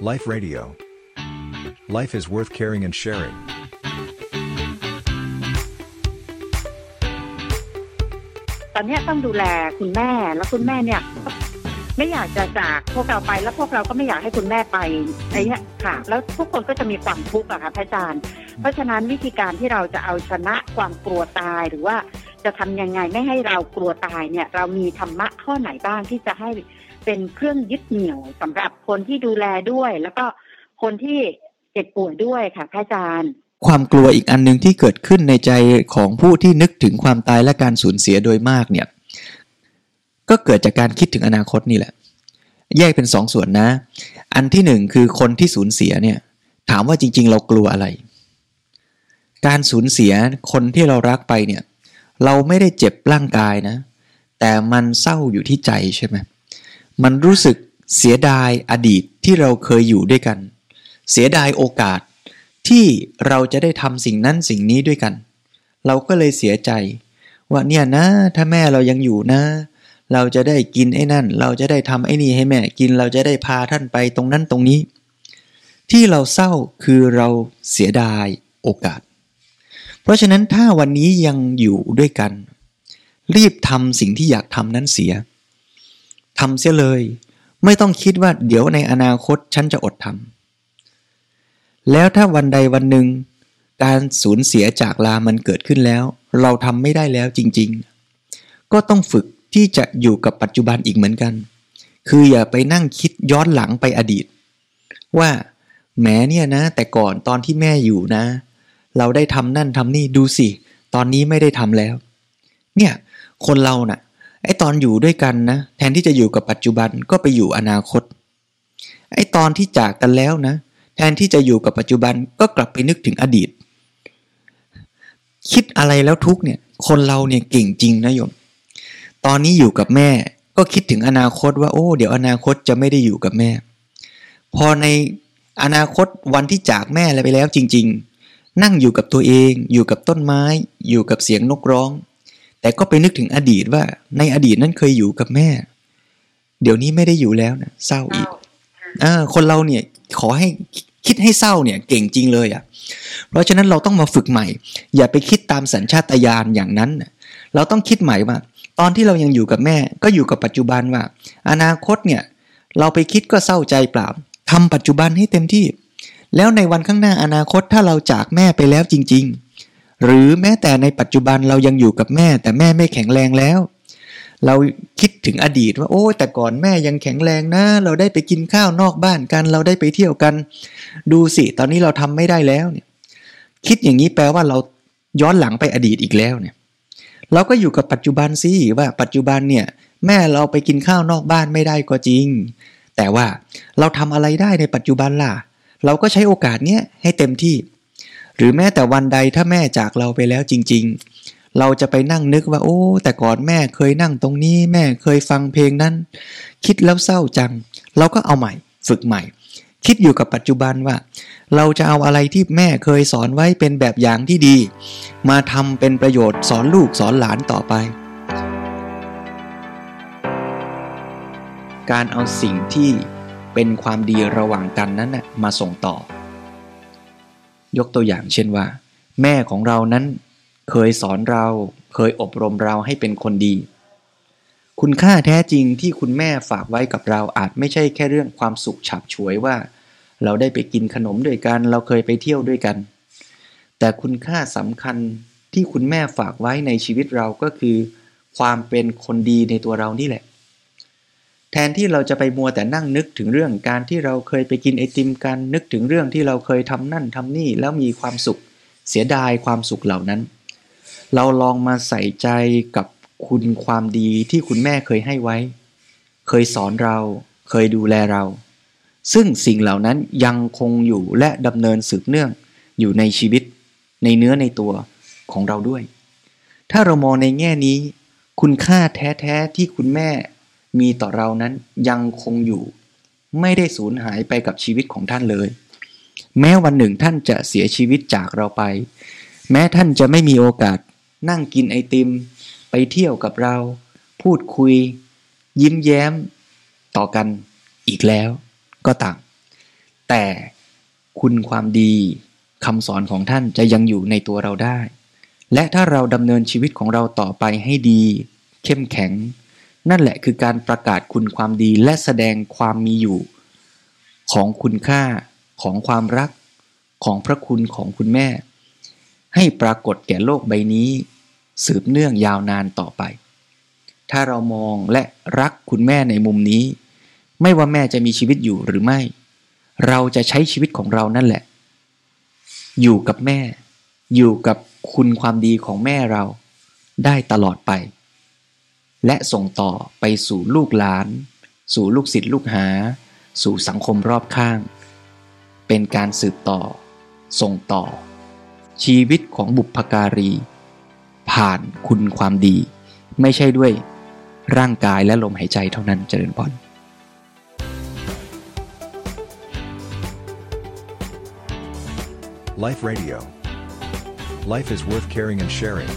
Life Radio. Life is worth caring and sharing. ตอนนี้ต้องดูแลคุณแม่แล้วคุณแม่เนี่ย ไม่อยากจะจากพวกเราไปแล้วพวกเราก็ไม่อยากให้คุณแม่ไปไอ้เนี้ยค่ะ แล้วทุกคนก็จะมีความทุกข์อะค่ะพระอาจารย์ เพราะฉะนั้นวิธีการที่เราจะเอาชนะความกลัวตายหรือว่า จะทำยังไงไม่ให้เรากลัวตายเนี่ย เรามีธรรมะข้อไหนบ้างที่จะให้เป็นเครื่องยึดเหนี่ยวสำหรับคนที่ดูแลด้วย แล้วก็คนที่เจ็บป่วยด้วยค่ะพระอาจารย์ ความกลัวอีกอันหนึ่งที่เกิดขึ้นในใจของผู้ที่นึกถึงความตายและการสูญเสียโดยมากเนี่ย ก็เกิดจากการคิดถึงอนาคตนี่แหละ แยกเป็นสองส่วนนะ อันที่หนึ่งคือคนที่สูญเสียเนี่ย ถามว่าจริง ๆ เรากลัวอะไร การสูญเสียคนที่เรารักไปเนี่ย เราไม่ได้เจ็บร่างกายนะ แต่มันเศร้าอยู่ที่ใจใช่ไหมมันรู้สึกเสียดายอดีตที่เราเคยอยู่ด้วยกัน เสียดายโอกาสที่เราจะได้ทำสิ่งนั้นสิ่งนี้ด้วยกัน เราก็เลยเสียใจ ว่าเนี่ยนะ ถ้าแม่เรายังอยู่นะ เราจะได้กินไอ้นั่น เราจะได้ทำไอ้นี่ให้แม่กินเราจะได้พาท่านไปตรงนั้นตรงนี้ ที่เราเศร้าคือเราเสียดายโอกาส เพราะฉะนั้นถ้าวันนี้ยังอยู่ด้วยกัน รีบทำสิ่งที่อยากทำนั้นเสียทำเสียเลย ไม่ต้องคิดว่าเดี๋ยวในอนาคตฉันจะอดทำแล้วถ้าวันใดวันหนึ่ง การสูญเสียจากลามันเกิดขึ้นแล้ว เราทำไม่ได้แล้วจริงๆ ก็ต้องฝึกที่จะอยู่กับปัจจุบันอีกเหมือนกัน คืออย่าไปนั่งคิดย้อนหลังไปอดีต ว่าแหมเนี่ยนะ แต่ก่อนตอนที่แม่อยู่นะ เราได้ทำนั่นทำนี่ดูสิ ตอนนี้ไม่ได้ทำแล้ว เนี่ย คนเรานะ่ะไอ้ตอนอยู่ด้วยกันนะ แทนที่จะอยู่กับปัจจุบันก็ไปอยู่อนาคต ไอ้ตอนที่จากกันแล้วนะ แทนที่จะอยู่กับปัจจุบันก็กลับไปนึกถึงอดีต คิดอะไรแล้วทุกเนี่ย คนเราเนี่ยเก่งจริงนะโยม ตอนนี้อยู่กับแม่ ก็คิดถึงอนาคตว่า โอ้ เดี๋ยวอนาคตจะไม่ได้อยู่กับแม่ พอในอนาคตวันที่จากแม่ไรไปแล้วจริงๆ นั่งอยู่กับตัวเอง อยู่กับต้นไม้ อยู่กับเสียงนกร้อง แต่ก็ไปนึกถึงอดีตว่า ในอดีตนั้นเคยอยู่กับแม่ เดี๋ยวนี้ไม่ได้อยู่แล้วนะเศร้าอีกอ่าคนเราเนี่ยขอให้คิดให้เศร้าเนี่ยเก่งจริงเลยอะ่ะ เพราะฉะนั้นเราต้องมาฝึกใหม่ อย่าไปคิดตามสัญชาตญาณอย่างนั้น เราต้องคิดใหม่ว่า ตอนที่เรายังอยู่กับแม่ ก็อยู่กับปัจจุบันว่า อนาคตเนี่ย เราไปคิดก็เศร้าใจเปล่าทำปัจจุบันให้เต็มที่ แล้วในวันข้างหน้าอนาคตถ้าเราจากแม่ไปแล้วจริง ๆ หรือแม้แต่ในปัจจุบันเรายังอยู่กับแม่ แต่แม่ไม่แข็งแรงแล้ว เราคิดถึงอดีตว่าโอ้แต่ก่อนแม่ยังแข็งแรงนะ เราได้ไปกินข้าวนอกบ้านกัน เราได้ไปเที่ยวกัน ดูสิตอนนี้เราทำไม่ได้แล้วเนี่ย คิดอย่างนี้แปลว่าเราย้อนหลังไปอดีตอีกแล้วเนี่ย เราก็อยู่กับปัจจุบันสิว่าปัจจุบันเนี่ย แม่เราไปกินข้าวนอกบ้านไม่ได้ก็จริง แต่ว่าเราทำอะไรได้ในปัจจุบันล่ะ เราก็ใช้โอกาสเนี้ยให้เต็มที่ หรือแม้แต่วันใดถ้าแม่จากเราไปแล้วจริง ๆ เราจะไปนั่งนึกว่าโอ้ แต่ก่อนแม่เคยนั่งตรงนี้แม่เคยฟังเพลงนั้น คิดแล้วเศร้าจัง เราก็เอาใหม่ ฝึกใหม่ คิดอยู่กับปัจจุบันว่า เราจะเอาอะไรที่แม่เคยสอนไว้เป็นแบบอย่างที่ดี มาทำเป็นประโยชน์สอนลูกสอนหลานต่อไปการเอาสิ่งที่ เป็นความดีระหว่างกันนั้นนะมาส่งต่อ ยกตัวอย่างเช่นว่า แม่ของเรานั้นเคยสอนเราเคยอบรมเราให้เป็นคนดี คุณค่าแท้จริงที่คุณแม่ฝากไว้กับเราอาจไม่ใช่แค่เรื่องความสุขฉับฉวยว่า เราได้ไปกินขนมด้วยกัน เราเคยไปเที่ยวด้วยกัน แต่คุณค่าสำคัญที่คุณแม่ฝากไว้ในชีวิตเราก็คือ ความเป็นคนดีในตัวเรานี่แหละ แทนที่เราจะไปมัวแต่นั่งนึกถึงเรื่องการที่เราเคยไปกินไอติมกันนึกถึงเรื่องที่เราเคยทำนั่นทำนี่แล้วมีความสุข เสียดายความสุขเหล่านั้น เราลองมาใส่ใจกับคุณความดีที่คุณแม่เคยให้ไว้ เคยสอนเราเคยดูแลเรา ซึ่งสิ่งเหล่านั้นยังคงอยู่และดำเนินสืบเนื่องอยู่ในชีวิต ในเนื้อในตัวของเราด้วย ถ้าเรามองในแง่นี้ คุณค่าแท้ ๆ ที่คุณแม่ มีต่อเรานั้นยังคงอยู่ ไม่ได้สูญหายไปกับชีวิตของท่านเลย แม้วันหนึ่งท่านจะเสียชีวิตจากเราไป แม้ท่านจะไม่มีโอกาส นั่งกินไอติม ไปเที่ยวกับเรา พูดคุย ยิ้มแย้ม ต่อกันอีกแล้วก็ตามแต่คุณความดีคำสอนของท่านจะยังอยู่ในตัวเราได้ และถ้าเราดำเนินชีวิตของเราต่อไปให้ดี เข้มแข็ง นั่นแหละคือการประกาศคุณความดีและแสดงความมีอยู่ ของคุณค่าของความรัก ของพระคุณของคุณแม่ ให้ปรากฏแก่โลกใบนี้ สืบเนื่องยาวนานต่อไป ถ้าเรามองและรักคุณแม่ในมุมนี้ ไม่ว่าแม่จะมีชีวิตอยู่หรือไม่ เราจะใช้ชีวิตของเรานั่นแหละ อยู่กับแม่ อยู่กับคุณความดีของแม่เรา ได้ตลอดไป และส่งต่อไปสู่ลูกหลาน สู่ลูกศิษย์ลูกหา สู่สังคมรอบข้าง เป็นการสืบต่อ ส่งต่อ ชีวิตของบุพการี ผ่านคุณความดี ไม่ใช่ด้วยร่างกายและลมหายใจเท่านั้นเจริญพร Life Radio. Life is worth caring and sharing.